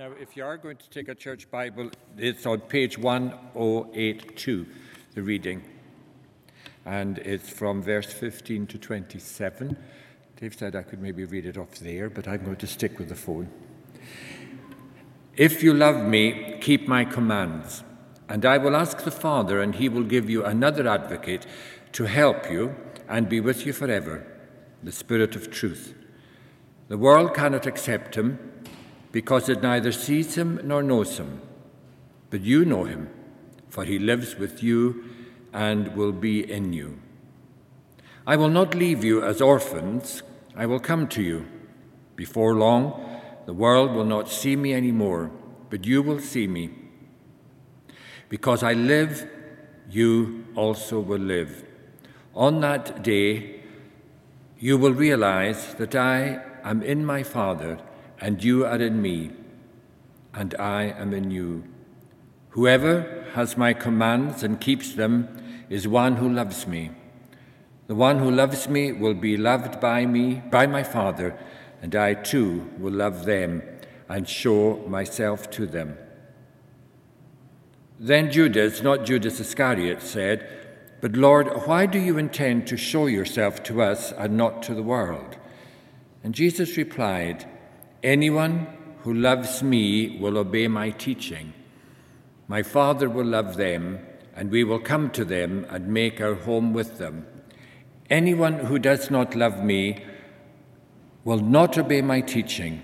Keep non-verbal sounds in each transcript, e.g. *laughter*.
Now, if you are going to take a church Bible, it's on page 1082, the reading. And it's from verse 15 to 27. Dave said I could maybe read it off there, but I'm going to stick with the phone. If you love me, keep my commands, and I will ask the Father, and he will give you another advocate to help you and be with you forever, the Spirit of truth. The world cannot accept him because it neither sees him nor knows him. But you know him, for he lives with you and will be in you. I will not leave you as orphans, I will come to you. Before long, the world will not see me anymore, but you will see me. Because I live, you also will live. On that day, you will realize that I am in my Father and you are in me, and I am in you. Whoever has my commands and keeps them is one who loves me. The one who loves me will be loved by me, by my Father, and I too will love them and show myself to them. Then Judas, not Judas Iscariot, said, But Lord, why do you intend to show yourself to us and not to the world? And Jesus replied, Anyone who loves me will obey my teaching. My Father will love them, and we will come to them and make our home with them. Anyone who does not love me will not obey my teaching.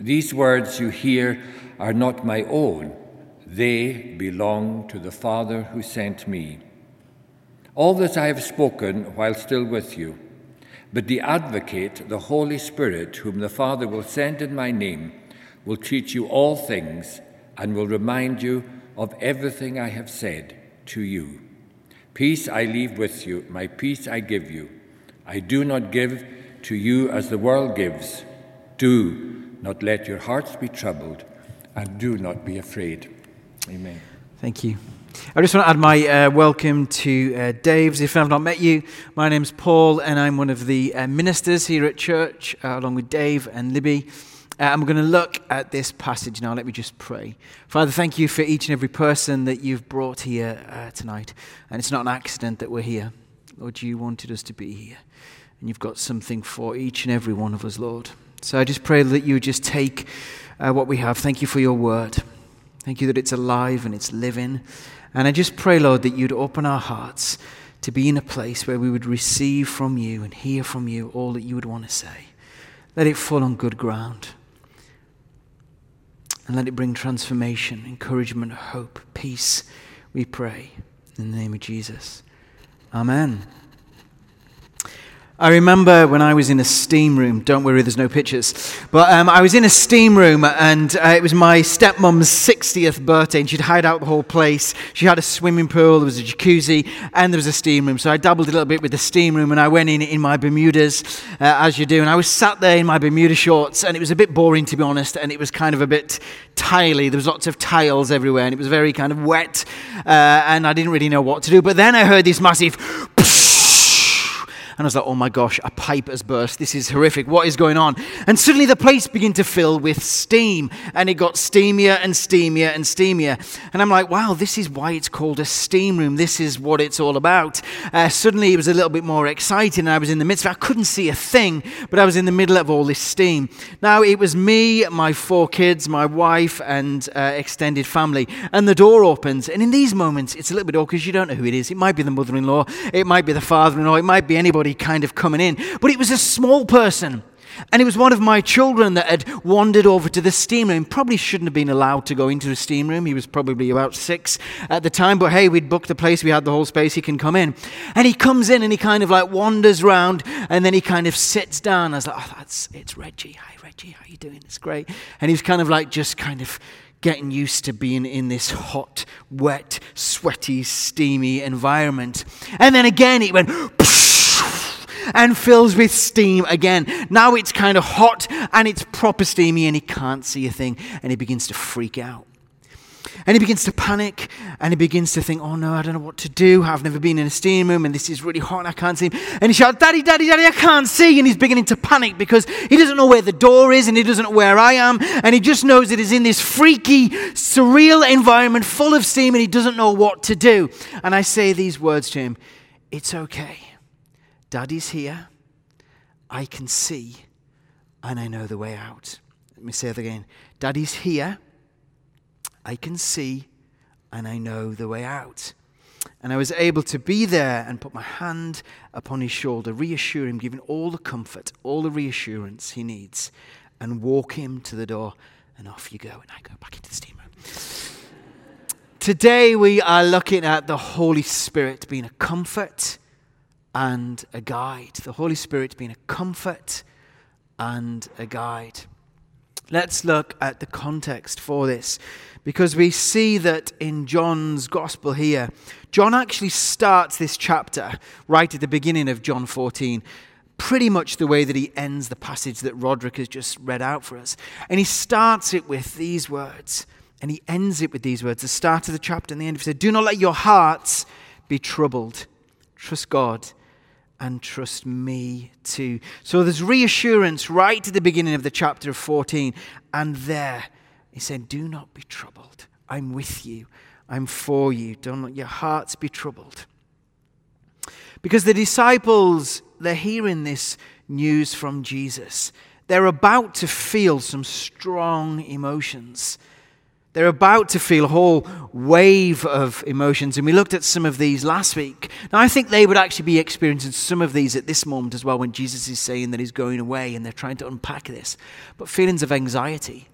These words you hear are not my own, they belong to the Father who sent me. All that I have spoken while still with you. But the advocate, the Holy Spirit, whom the Father will send in my name, will teach you all things and will remind you of everything I have said to you. Peace I leave with you, my peace I give you. I do not give to you as the world gives. Do not let your hearts be troubled, and do not be afraid. Amen. Thank you. I just want to add my uh, welcome to uh, Dave's. If I've not met you, my name's Paul, and I'm one of the uh, ministers here at church, uh, along with Dave and Libby. Uh, we're going to look at this passage now. Let me just pray. Father, thank you for each and every person that you've brought here uh, tonight. And it's not an accident that we're here. Lord, you wanted us to be here. And you've got something for each and every one of us, Lord. So I just pray that you just take what we have. Thank you for your word. Thank you that it's alive and it's living. And I just pray, Lord, that you'd open our hearts to be in a place where we would receive from you and hear from you all that you would want to say. Let it fall on good ground. And let it bring transformation, encouragement, hope, peace, we pray. In the name of Jesus. Amen. I remember when I was in a steam room, don't worry, there's no pictures, but um, I was in a steam room and uh, it was my stepmom's 60th birthday and she'd hired out the whole place. She had a swimming pool, there was a jacuzzi, and there was a steam room. So I dabbled a little bit with the steam room and I went in in my Bermudas, uh, as you do, and I was sat there in my Bermuda shorts and it was a bit boring to be honest and it was kind of a bit tiley. There was lots of tiles everywhere and it was very kind of wet uh, and I didn't really know what to do. But then I heard this massive and I was like, oh my gosh, a pipe has burst. This is horrific. What is going on? And suddenly the place began to fill with steam. And it got steamier and steamier and steamier. And I'm like, wow, this is why it's called a steam room. This is what it's all about. Uh, suddenly it was a little bit more exciting. And I was in the midst of it. I couldn't see a thing, but I was in the middle of all this steam. Now it was me, my four kids, my wife, and uh, extended family. And the door opens. And in these moments, it's a little bit awkward because you don't know who it is. It might be the mother in law, it might be the father in law, it might be anybody kind of coming in. But it was a small person. And it was one of my children that had wandered over to the steam room. Probably shouldn't have been allowed to go into the steam room. He was probably about six at the time. But hey, we'd booked the place. We had the whole space. He can come in. And he comes in and he kind of like wanders around and then he kind of sits down. I was like, oh, that's, it's Reggie. Hi, Reggie. How you doing? It's great. And he's kind of like just kind of getting used to being in this hot, wet, sweaty, steamy environment. And then again, it went *laughs* and fills with steam again. Now it's kind of hot and it's proper steamy and he can't see a thing and he begins to freak out. And he begins to panic and he begins to think, oh no, I don't know what to do. I've never been in a steam room and this is really hot and I can't see. And he shouts, Daddy, Daddy, Daddy, I can't see. And he's beginning to panic because he doesn't know where the door is and he doesn't know where I am. And he just knows that he's in this freaky, surreal environment full of steam and he doesn't know what to do. And I say these words to him It's okay. Daddy's here. I can see and I know the way out. Let me say it again. Daddy's here. I can see and I know the way out. And I was able to be there and put my hand upon his shoulder, reassure him, him all the comfort, all the reassurance he needs, and walk him to the door. And off you go. And I go back into the steam room. Today we are looking at the Holy Spirit being a comfort and a guide. The Holy Spirit being a comfort and a guide. Let's look at the context for this because we see that in John's gospel here, John actually starts this chapter right at the beginning of John 14, pretty much the way that he ends the passage that Roderick has just read out for us. And he starts it with these words, and he ends it with these words the start of the chapter and the end. He said, Do not let your hearts be troubled. Trust God and trust me too. So there's reassurance right at the beginning of the chapter of 14, and there he said, Do not be troubled. I'm with you. I'm for you. Don't let your hearts be troubled. Because the disciples, they're hearing this news from Jesus. They're about to feel some strong emotions. They're about to feel a whole wave of emotions. And we looked at some of these last week. Now, I think they would actually be experiencing some of these at this moment as well when Jesus is saying that he's going away and they're trying to unpack this. But feelings of anxiety,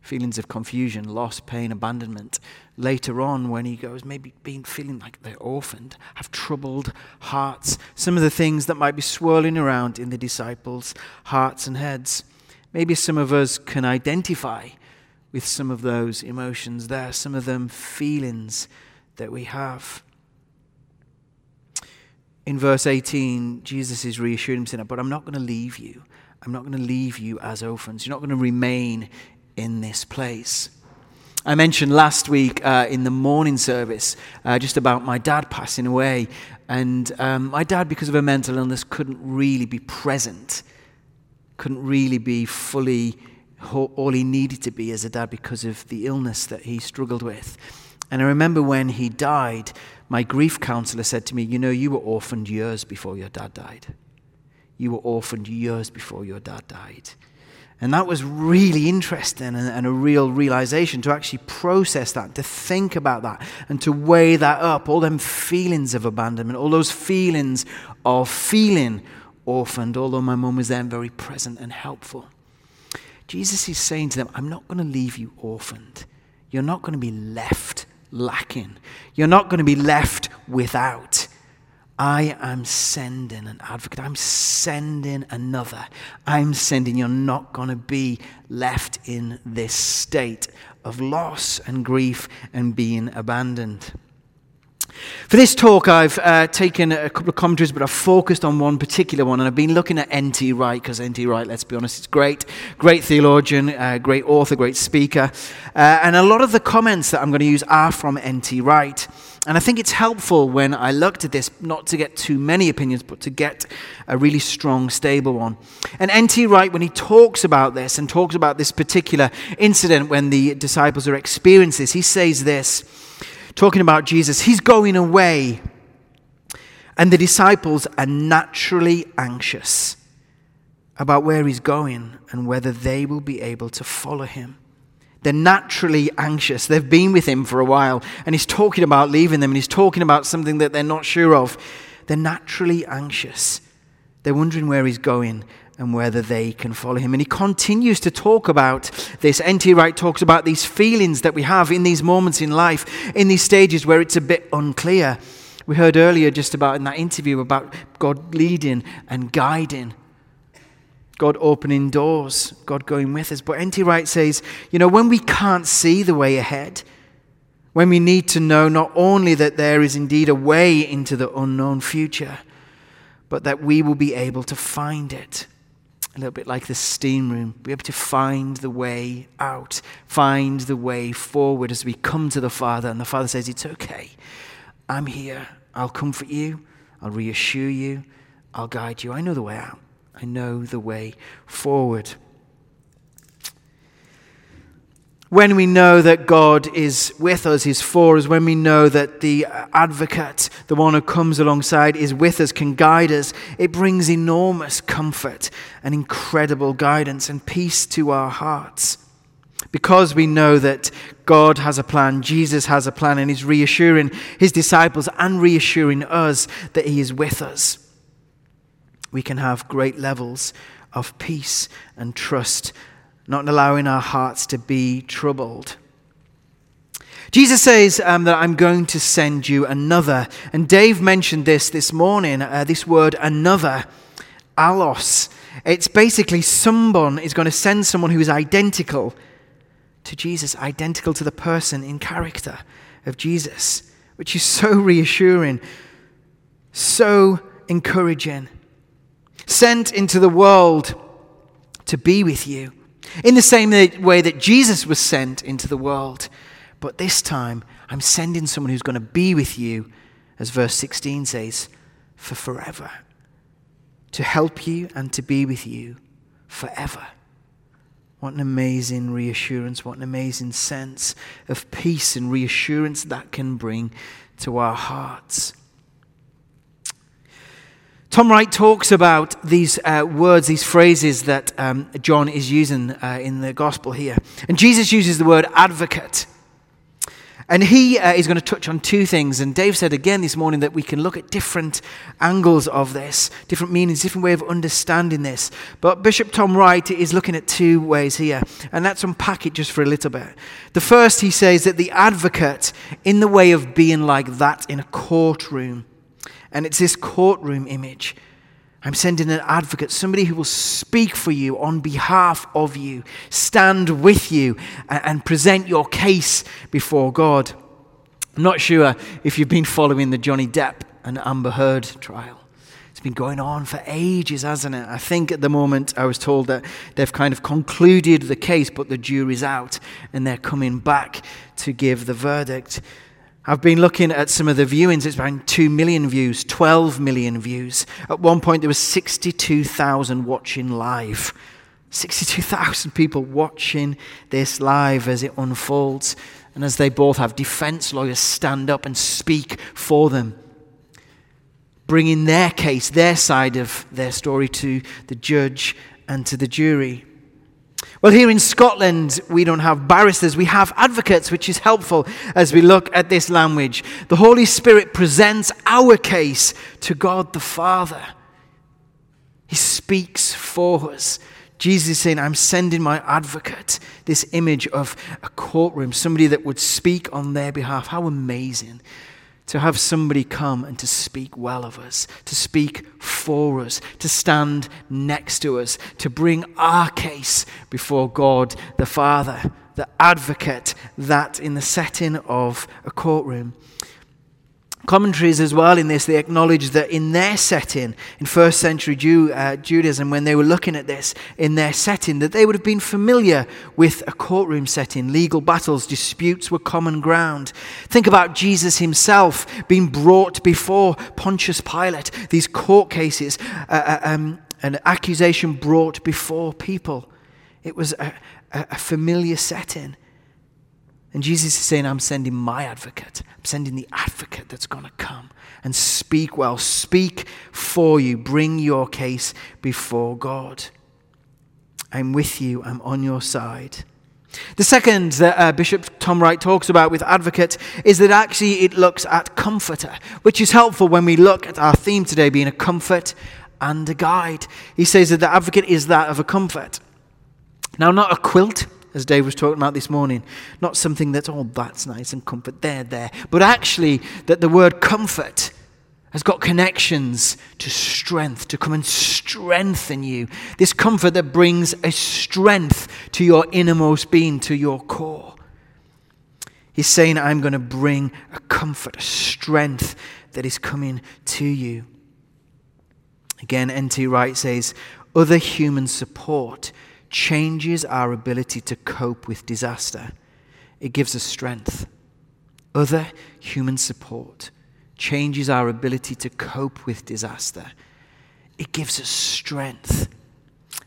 feelings of confusion, loss, pain, abandonment. Later on, when he goes, maybe being feeling like they're orphaned, have troubled hearts. Some of the things that might be swirling around in the disciples' hearts and heads. Maybe some of us can identify with some of those emotions there, some of them feelings that we have. In verse 18, Jesus is reassuring him, saying, But I'm not going to leave you. I'm not going to leave you as orphans. You're not going to remain in this place. I mentioned last week uh, in the morning service uh, just about my dad passing away. And um, my dad, because of a mental illness, couldn't really be present, couldn't really be fully all he needed to be as a dad because of the illness that he struggled with. And I remember when he died, my grief counselor said to me, You know, you were orphaned years before your dad died. You were orphaned years before your dad died. And that was really interesting and, a real realization to actually process that, to think about that, and to weigh that up. All them feelings of abandonment, all those feelings of feeling orphaned, although my mum was then very present and helpful. Jesus is saying to them, I'm not going to leave you orphaned. You're not going to be left lacking. You're not going to be left without. I am sending an advocate. I'm sending another. I'm sending, you're not going to be left in this state of loss and grief and being abandoned. For this talk, I've uh, taken a couple of commentaries, but I've focused on one particular one, and I've been looking at N.T. Wright, because N.T. Wright, let's be honest, is great. Great theologian, uh, great author, great speaker. Uh, and a lot of the comments that I'm going to use are from N.T. Wright. And I think it's helpful when I looked at this not to get too many opinions, but to get a really strong, stable one. And N.T. Wright, when he talks about this and talks about this particular incident when the disciples are experiencing this, he says this, talking about Jesus, he's going away, and the disciples are naturally anxious about where he's going and whether they will be able to follow him. They're naturally anxious. They've been with him for a while, and he's talking about leaving them, and he's talking about something that they're not sure of. They're naturally anxious. They're wondering where he's going and whether they can follow him. And he continues to talk about this. N.T. Wright talks about these feelings that we have in these moments in life, in these stages where it's a bit unclear. We heard earlier just about in that interview about God leading and guiding. God opening doors, God going with us. But N.T. Wright says, you know, when we can't see the way ahead, when we need to know not only that there is indeed a way into the unknown future, but that we will be able to find it. A little bit like the steam room, be able to find the way out, find the way forward as we come to the Father. And the Father says, It's okay. I'm here. I'll comfort you. I'll reassure you. I'll guide you. I know the way out. I know the way forward. When we know that God is with us, is for us, when we know that the advocate, the one who comes alongside, is with us, can guide us, it brings enormous comfort and incredible guidance and peace to our hearts. Because we know that God has a plan, Jesus has a plan, and He's reassuring His disciples and reassuring us that He is with us. We can have great levels of peace and trust not allowing our hearts to be troubled. Jesus says um, that I'm going to send you another. And Dave mentioned this this morning uh, this word another, allos. It's basically someone is going to send someone who is identical to Jesus, identical to the person in character of Jesus, which is so reassuring, so encouraging. Sent into the world to be with you in the same way that Jesus was sent into the world. But this time, I'm sending someone who's going to be with you, as verse 16 says, for forever. To help you and to be with you forever. What an amazing reassurance, what an amazing sense of peace and reassurance that can bring to our hearts. Tom Wright talks about these uh, words, these phrases that um, John is using uh, in the gospel here. And Jesus uses the word advocate. And he uh, is going to touch on two things. And Dave said again this morning that we can look at different angles of this, different meanings, different way of understanding this. But Bishop Tom Wright is looking at two ways here. And let's unpack it just for a little bit. The first, he says that the advocate, in the way of being like that in a courtroom, and it's this courtroom image. I'm sending an advocate, somebody who will speak for you on behalf of you, stand with you, and, present your case before God. I'm not sure if you've been following the Johnny Depp and Amber Heard trial. It's been going on for ages, hasn't it? I think at the moment I was told that they've kind of concluded the case, but the jury's out and they're coming back to give the verdict. I've been looking at some of the viewings. It's around 2 million views, 12 million views. At one point, there was 62,000 watching live. 62,000 people watching this live as it unfolds. And as they both have defense lawyers stand up and speak for them, bringing their case, their side of their story to the judge and to the jury. Well, here in Scotland, we don't have barristers, we have advocates, which is helpful as we look at this language. The Holy Spirit presents our case to God the Father. He speaks for us. Jesus is saying, I'm sending my advocate. This image of a courtroom, somebody that would speak on their behalf. How amazing to have somebody come and to speak well of us, to speak for us, to stand next to us, to bring our case before God the Father, the advocate, that in the setting of a courtroom. Commentaries as well in this, they acknowledge that in their setting, in first century Jew, uh, Judaism, when they were looking at this, in their setting, that they would have been familiar with a courtroom setting. Legal battles, disputes were common ground. Think about Jesus himself being brought before Pontius Pilate, these court cases, uh, uh um, an accusation brought before people. It was a, a familiar setting. And Jesus is saying, I'm sending my advocate. I'm sending the advocate that's going to come and speak well, speak for you, bring your case before God. I'm with you, I'm on your side. The second that uh, Bishop Tom Wright talks about with advocate is that actually it looks at comforter, which is helpful when we look at our theme today being a comfort and a guide. He says that the advocate is that of a comfort. Now, not a quilt as Dave was talking about this morning. Not something that's, oh, that's nice and comfort there, there. But actually, that the word comfort has got connections to strength, to come and strengthen you. This comfort that brings a strength to your innermost being, to your core. He's saying, I'm going to bring a comfort, a strength that is coming to you. Again, N.T. Wright says, Other human support changes our ability to cope with disaster. It gives us strength. Other human support changes our ability to cope with disaster. It gives us strength.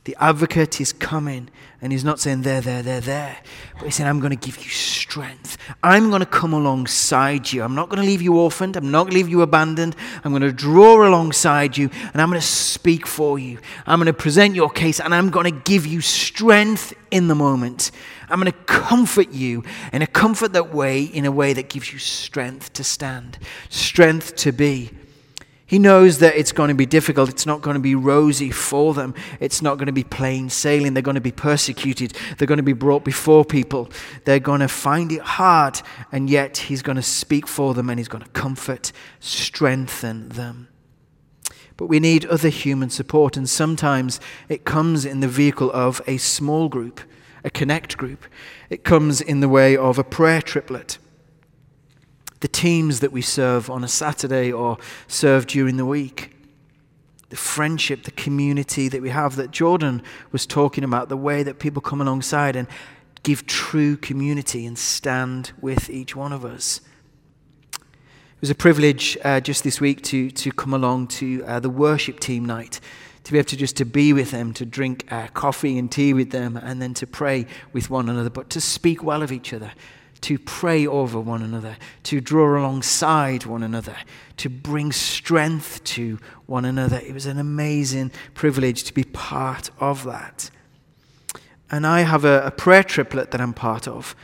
The advocate is coming and he's not saying there, there, there, there, but he's saying, I'm going to give you strength. I'm going to come alongside you. I'm not going to leave you orphaned. I'm not going to leave you abandoned. I'm going to draw alongside you and I'm going to speak for you. I'm going to present your case and I'm going to give you strength in the moment. I'm going to comfort you in a comfort that way, in a way that gives you strength to stand, strength to be. He knows that it's going to be difficult. It's not going to be rosy for them. It's not going to be plain sailing. They're going to be persecuted. They're going to be brought before people. They're going to find it hard. And yet, He's going to speak for them and He's going to comfort, strengthen them. But we need other human support. And sometimes it comes in the vehicle of a small group, a connect group. It comes in the way of a prayer triplet the teams that we serve on a Saturday or serve during the week, the friendship, the community that we have that Jordan was talking about, the way that people come alongside and give true community and stand with each one of us. It was a privilege uh, just this week to, to come along to uh, the worship team night to be able to just to be with them, to drink uh, coffee and tea with them, and then to pray with one another, but to speak well of each other, to pray over one another, to draw alongside one another, to bring strength to one another. It was an amazing privilege to be part of that. And I have a, a prayer triplet that I'm part of.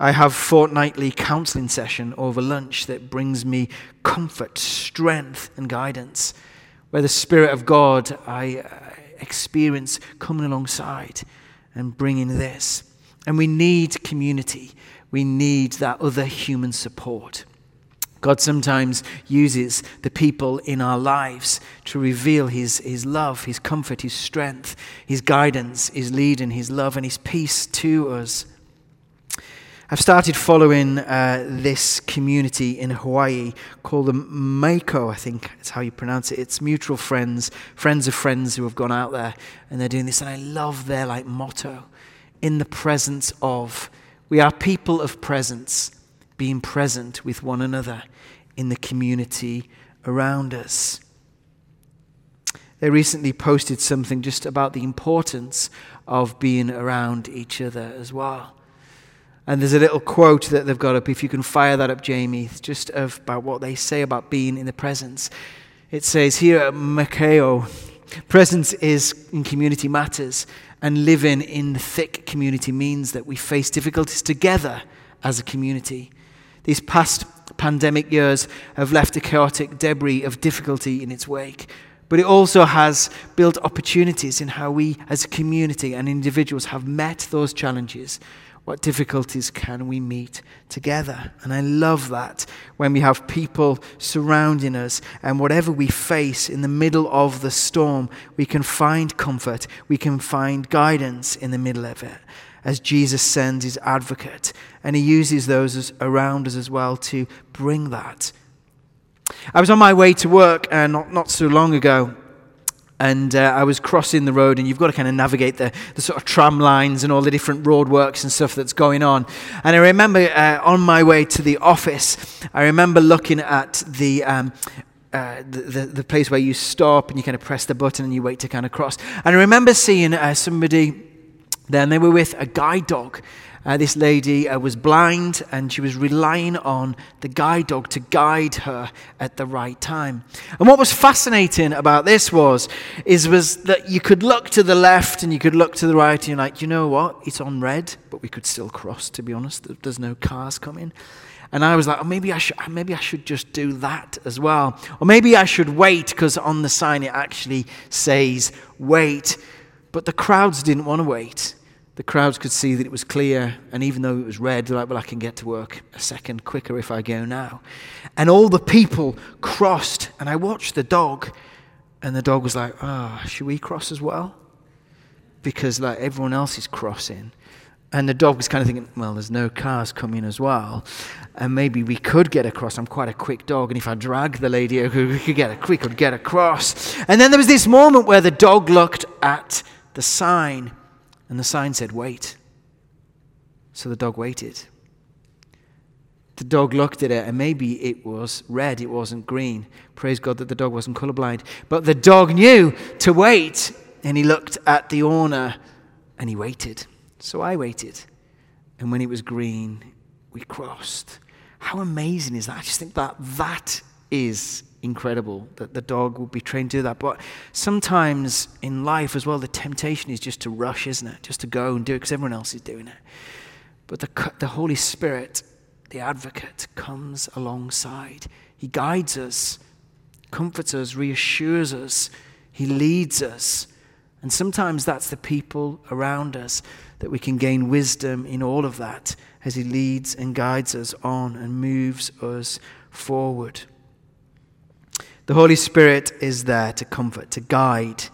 I have fortnightly counseling session over lunch that brings me comfort, strength, and guidance, where the Spirit of God I uh, experience coming alongside and bringing this. And we need community we need that other human support. God sometimes uses the people in our lives to reveal his, his love, His comfort, His strength, His guidance, His lead, and His love and His peace to us. I've started following uh, this community in Hawaii called the Mako, I think that's how you pronounce it. It's mutual friends, friends of friends who have gone out there and they're doing this. And I love their like motto in the presence of we are people of presence, being present with one another in the community around us. They recently posted something just about the importance of being around each other as well. And there's a little quote that they've got up, if you can fire that up, Jamie, just of, about what they say about being in the presence. It says here at Makeo, presence is in community matters and living in thick community means that we face difficulties together as a community. These past pandemic years have left a chaotic debris of difficulty in its wake, but it also has built opportunities in how we as a community and individuals have met those challenges what difficulties can we meet together? And I love that when we have people surrounding us, and whatever we face in the middle of the storm, we can find comfort, we can find guidance in the middle of it. As Jesus sends his advocate, and he uses those around us as well to bring that. I was on my way to work uh, not, not so long ago, and uh, I was crossing the road, and you've got to kind of navigate the, the sort of tram lines and all the different roadworks and stuff that's going on. And I remember uh, on my way to the office, I remember looking at the, um, uh, the, the, the, place where you stop and you kind of press the button and you wait to kind of cross. And I remember seeing uh, somebody there, and they were with a guide dog. Uh, this lady uh, was blind and she was relying on the guide dog to guide her at the right time. And what was fascinating about this was, is was that you could look to the left and you could look to the right and you're like, you know what? It's on red, but we could still cross, to be honest. There's no cars coming. And I was like, oh, maybe I should, maybe I should just do that as well. Or maybe I should wait because on the sign it actually says wait. But the crowds didn't want to wait the crowds could see that it was clear, and even though it was red, they're like, well, I can get to work a second quicker if I go now. And all the people crossed, and I watched the dog, and the dog was like, ah, oh, should we cross as well? Because like everyone else is crossing. And the dog was kind of thinking, well, there's no cars coming as well. And maybe we could get across. I'm quite a quick dog. And if I drag the lady, we could get a, we could get across. And then there was this moment where the dog looked at the sign, and the sign said, Wait. So the dog waited. The dog looked at it, and maybe it was red, it wasn't green. Praise God that the dog wasn't colorblind. But the dog knew to wait, and he looked at the owner and he waited. So I waited. And when it was green, we crossed. How amazing is that? I just think that that is incredible that the dog would be trained to do that. But sometimes in life as well, the temptation is just to rush, isn't it? Just to go and do it because everyone else is doing it. But the, the Holy Spirit, the advocate, comes alongside. He guides us, comforts us, reassures us, he leads us. And sometimes that's the people around us that we can gain wisdom in all of that as He leads and guides us on and moves us forward. The Holy Spirit is there to comfort, to guide,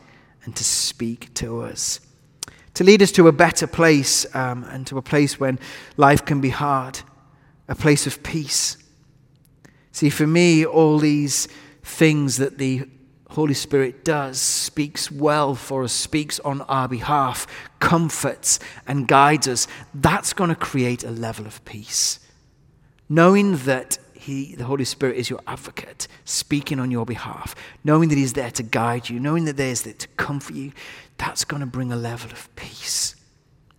and to speak to us, to lead us to a better place um, and to a place when life can be hard, a place of peace. See, for me, all these things that the Holy Spirit does, speaks well for us, speaks on our behalf, comforts and guides us, that's going to create a level of peace. Knowing that he, the Holy Spirit is your advocate, speaking on your behalf, knowing that He's there to guide you, knowing that there's there to comfort you, that's going to bring a level of peace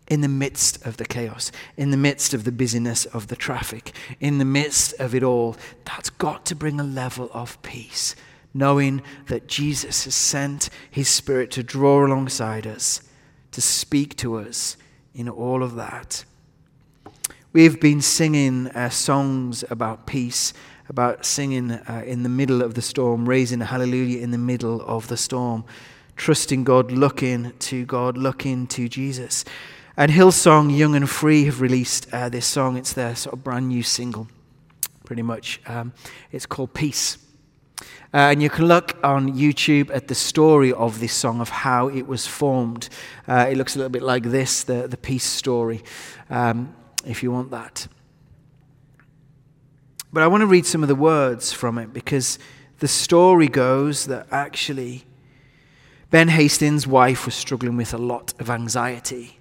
in the midst of the chaos, in the midst of the busyness of the traffic, in the midst of it all. That's got to bring a level of peace, knowing that Jesus has sent His Spirit to draw alongside us, to speak to us in all of that. We've been singing uh, songs about peace, about singing uh, in the middle of the storm, raising a hallelujah in the middle of the storm, trusting God, looking to God, looking to Jesus. And Hillsong, Young and Free, have released uh, this song. It's their sort of brand new single, pretty much. Um, it's called Peace. Uh, and you can look on YouTube at the story of this song, of how it was formed. Uh, it looks a little bit like this the, the peace story. Um, if you want that. But I want to read some of the words from it because the story goes that actually Ben Hastings' wife was struggling with a lot of anxiety.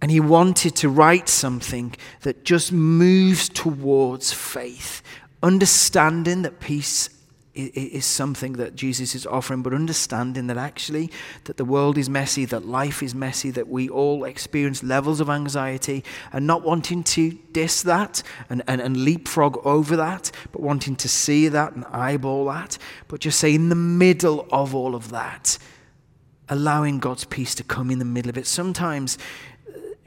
And he wanted to write something that just moves towards faith, understanding that peace is something that Jesus is offering, but understanding that actually that the world is messy, that life is messy, that we all experience levels of anxiety, and not wanting to diss that and, and, and leapfrog over that, but wanting to see that and eyeball that, but just say in the middle of all of that, allowing God's peace to come in the middle of it. Sometimes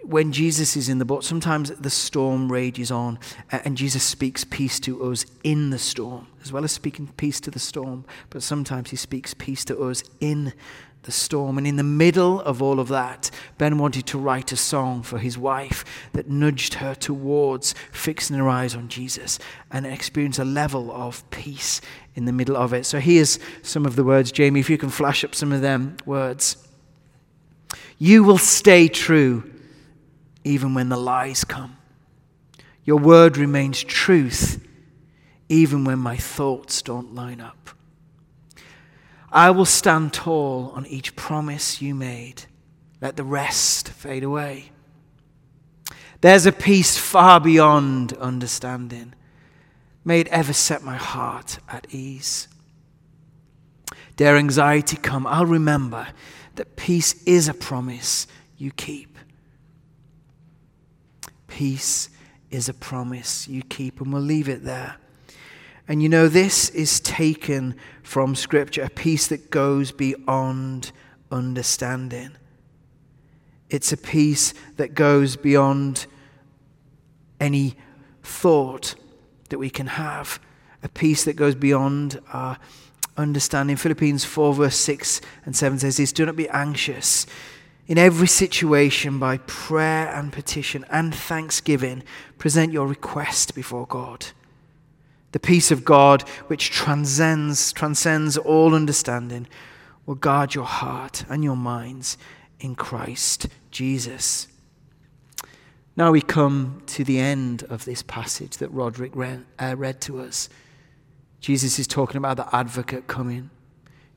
when Jesus is in the boat, sometimes the storm rages on, and Jesus speaks peace to us in the storm, as well as speaking peace to the storm. But sometimes he speaks peace to us in the storm. And in the middle of all of that, Ben wanted to write a song for his wife that nudged her towards fixing her eyes on Jesus and experience a level of peace in the middle of it. So here's some of the words. Jamie, if you can flash up some of them words. You will stay true even when the lies come. Your word remains truth, even when my thoughts don't line up. I will stand tall on each promise you made. Let the rest fade away. There's a peace far beyond understanding. May it ever set my heart at ease. Dare anxiety come, I'll remember that peace is a promise you keep. Peace is a promise you keep, and we'll leave it there. And you know, this is taken from Scripture, a peace that goes beyond understanding. It's a peace that goes beyond any thought that we can have, a peace that goes beyond our understanding. Philippians 4, verse 6 and 7 says this Do not be anxious in every situation, by prayer and petition and thanksgiving, present your request before God. The peace of God, which transcends, transcends all understanding, will guard your heart and your minds in Christ Jesus. Now we come to the end of this passage that Roderick read, uh, read to us. Jesus is talking about the advocate coming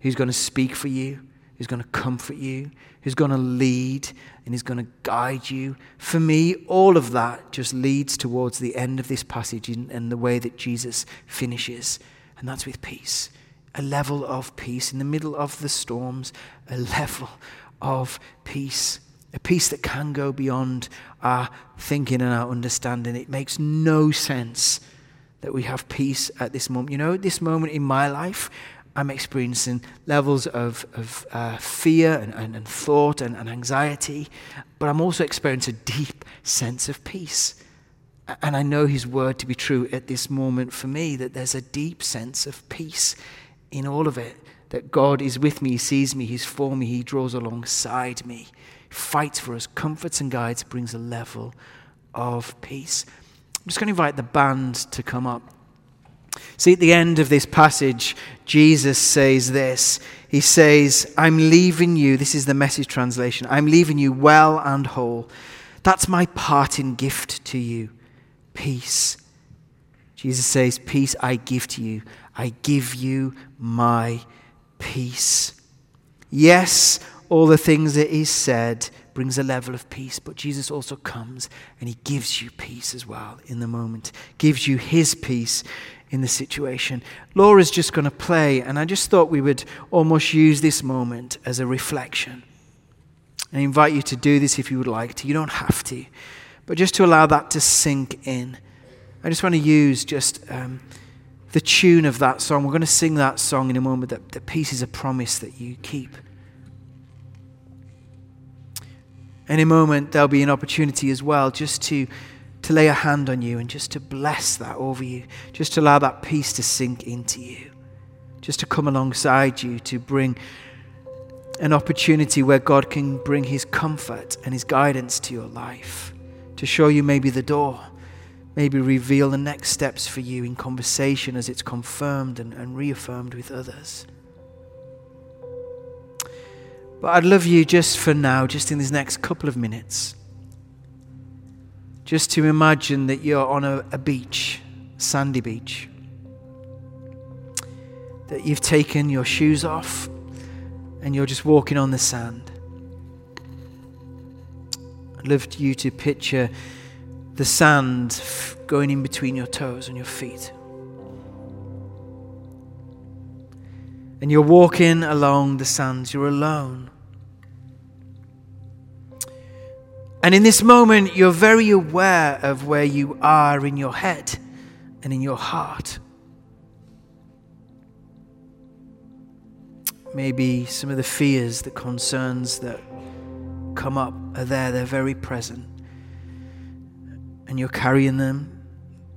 who's going to speak for you, who's going to comfort you, who's going to lead, and is going to guide you. For me, all of that just leads towards the end of this passage and the way that Jesus finishes, and that's with peace. A level of peace in the middle of the storms, a *laughs* level of peace. A peace that can go beyond our thinking and our understanding. It makes no sense that we have peace at this moment. You know, this moment in my life, I'm experiencing levels of, of uh, fear and, and, and thought and, and anxiety, but I'm also experiencing a deep sense of peace. And I know His word to be true at this moment for me that there's a deep sense of peace in all of it. That God is with me, He sees me, He's for me, He draws alongside me, fights for us, comforts and guides, brings a level of peace. I'm just going to invite the band to come up. See, at the end of this passage, Jesus says this. He says, I'm leaving you, this is the message translation, I'm leaving you well and whole. That's my parting gift to you peace. Jesus says, Peace I give to you. I give you my peace. Yes, all the things that he said brings a level of peace, but Jesus also comes and he gives you peace as well in the moment, gives you his peace in the situation. Laura's just going to play, and I just thought we would almost use this moment as a reflection. I invite you to do this if you would like to. You don't have to, but just to allow that to sink in. I just want to use just um, the tune of that song. We're going to sing that song in a moment. That, that peace is a promise that you keep. In a moment, there'll be an opportunity as well just to, to lay a hand on you and just to bless that over you, just to allow that peace to sink into you, just to come alongside you to bring an opportunity where God can bring His comfort and His guidance to your life, to show you maybe the door, maybe reveal the next steps for you in conversation as it's confirmed and, and reaffirmed with others. But I'd love you just for now, just in these next couple of minutes, just to imagine that you're on a, a beach, sandy beach, that you've taken your shoes off and you're just walking on the sand. I'd love you to picture the sand going in between your toes and your feet. and you're walking along the sands, you're alone. And in this moment, you're very aware of where you are in your head and in your heart. Maybe some of the fears, the concerns that come up are there, they're very present. And you're carrying them,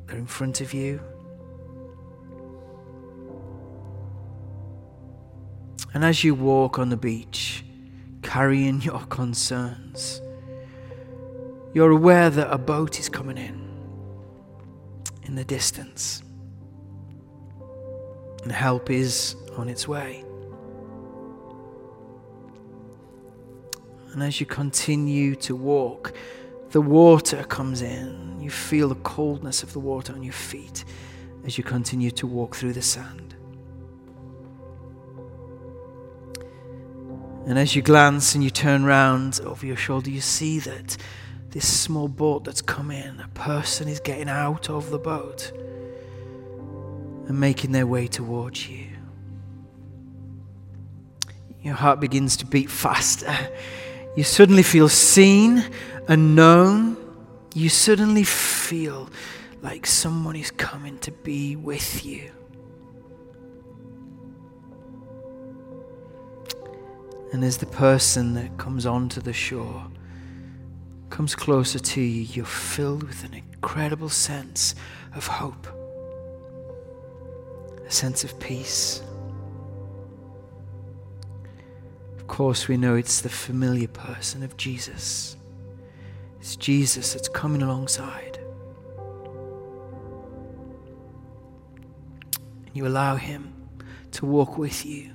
they're in front of you. And as you walk on the beach, carrying *laughs* your concerns, you're aware that a boat is coming in in the distance. And help is on its way. And as you continue to walk, the water comes in. You feel the coldness of the water on your feet as you continue to walk through the sand. And as you glance and you turn round over your shoulder, you see that this small boat that's come in, a person is getting out of the boat and making their way towards you. Your heart begins to beat faster. You suddenly feel seen and known. You suddenly feel like someone is coming to be with you. And as the person that comes onto the shore comes closer to you, you're filled with an incredible sense of hope, a sense of peace. Of course, we know it's the familiar person of Jesus. It's Jesus that's coming alongside. And you allow Him to walk with you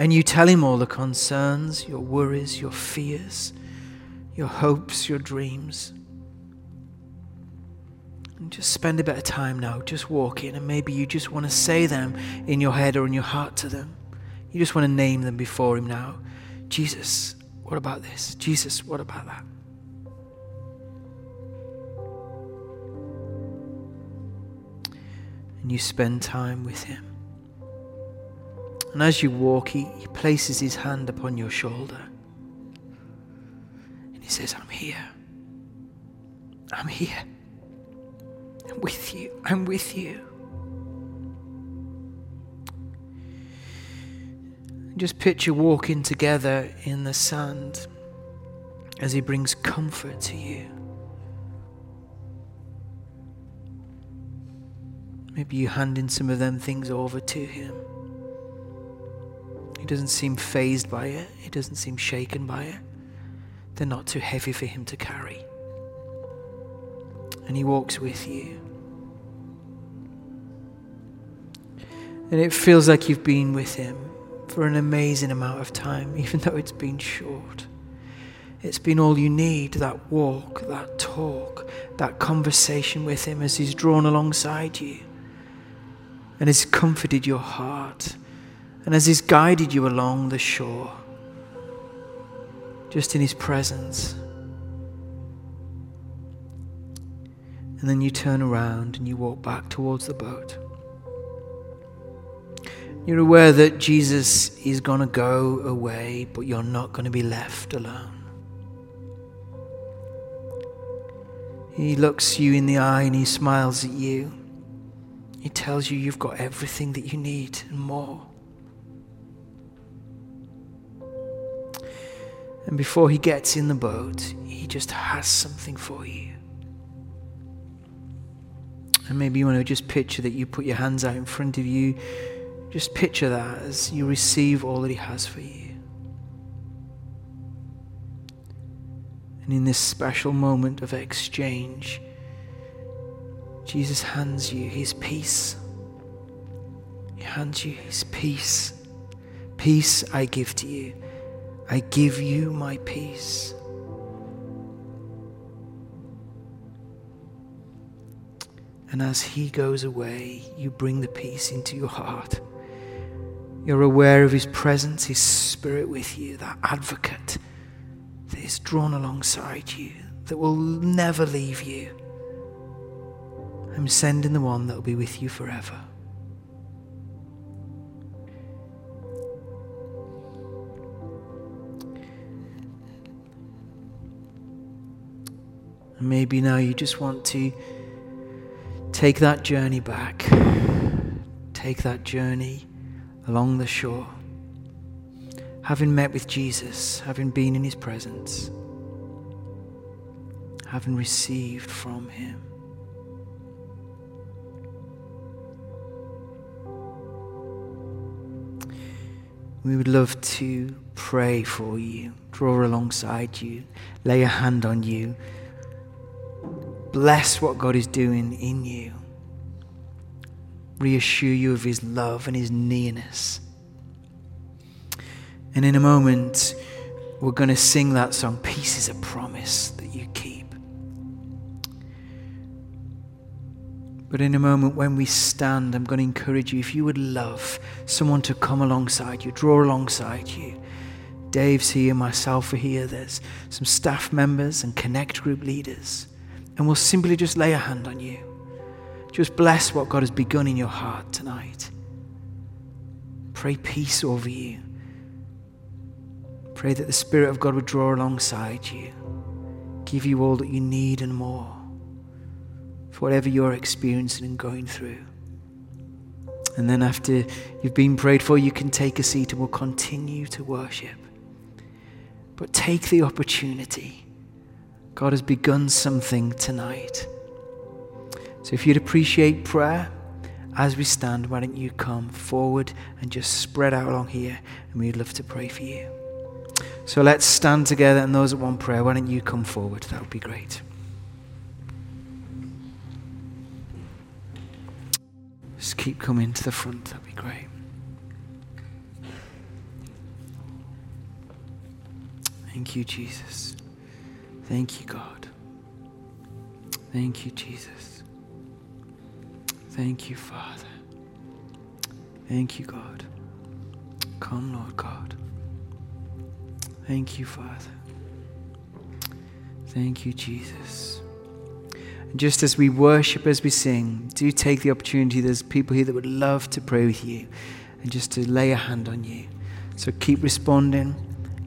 and you tell him all the concerns, your worries, your fears, your hopes, your dreams. And just spend a bit of time now just walking, and maybe you just want to say them in your head or in your heart to them. You just want to name them before Him now. Jesus, what about this? Jesus, what about that? And you spend time with Him. And as you walk, He, he places His hand upon your shoulder. And He says, I'm here. I'm here. I'm with you. I'm with you. Just picture walking together in the sand as He brings comfort to you. Maybe you handing some of them things over to Him. Doesn't seem fazed by it, He doesn't seem shaken by it. They're not too heavy for Him to carry. And He walks with you. And it feels like you've been with Him for an amazing amount of time, *laughs* even though it's been short. It's been all you need that walk, that talk, that conversation with Him as He's drawn alongside you and has comforted your heart and as He's guided you along the shore, just in His presence. And then you turn around and you walk back towards the boat. You're aware that Jesus is going to go away, but you're not going to be left alone. He looks you in the eye and he smiles at you. He tells you you've got everything that you need and more. And before he gets in the boat, he just has something for you. And maybe you want to just picture that you put your hands out in front of you just picture that as you receive all that He has for you. And in this special moment of exchange, Jesus hands you His peace. He hands you His peace. Peace I give to you. I give you my peace. And as He goes away, you bring the peace into your heart. You're aware of His presence, His Spirit with you, that advocate that is drawn alongside you, that will never leave you. I'm sending the one that will be with you forever. Maybe now you just want to take that journey back. Take that journey along the shore, having met with Jesus, having been in his presence, having received from him. We would love to pray for you, draw alongside you, lay a hand on you, bless what God is doing in you reassure you of his love and his nearness. And in a moment, we're going to sing that song, Peace is a Promise that you keep. But in a moment when we stand, I'm going to encourage you if you would love someone to come alongside you, draw alongside you. Dave's here, myself are here, there's some staff members and connect group leaders. And we'll simply just lay a hand on you. Just bless what God has begun in your heart tonight. Pray peace over you. Pray that the Spirit of God would draw alongside you, give you all that you need and more for whatever you're experiencing and going through. And then, after you've been prayed for, you can take a seat and we'll continue to worship. But take the opportunity. God has begun something tonight. So if you'd appreciate prayer as we stand, why don't you come forward and just spread out along here, and we'd love to pray for you. So let's stand together, and those that want prayer, why don't you come forward? That would be great. Just keep coming to the front, that'd be great. Thank you, Jesus. Thank you, God. Thank you, Jesus. Thank you, Father. Thank you, God. Come, Lord God. Thank you, Father. Thank you, Jesus. And just as we worship, as we sing, do take the opportunity. There's people here that would love to pray with you and just to lay a hand on you. So keep responding,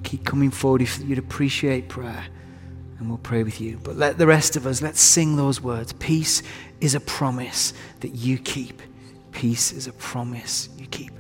keep coming forward if you'd appreciate prayer, and we'll pray with you. But let the rest of us, let's sing those words. Peace is a promise that you keep. Peace is a promise you keep.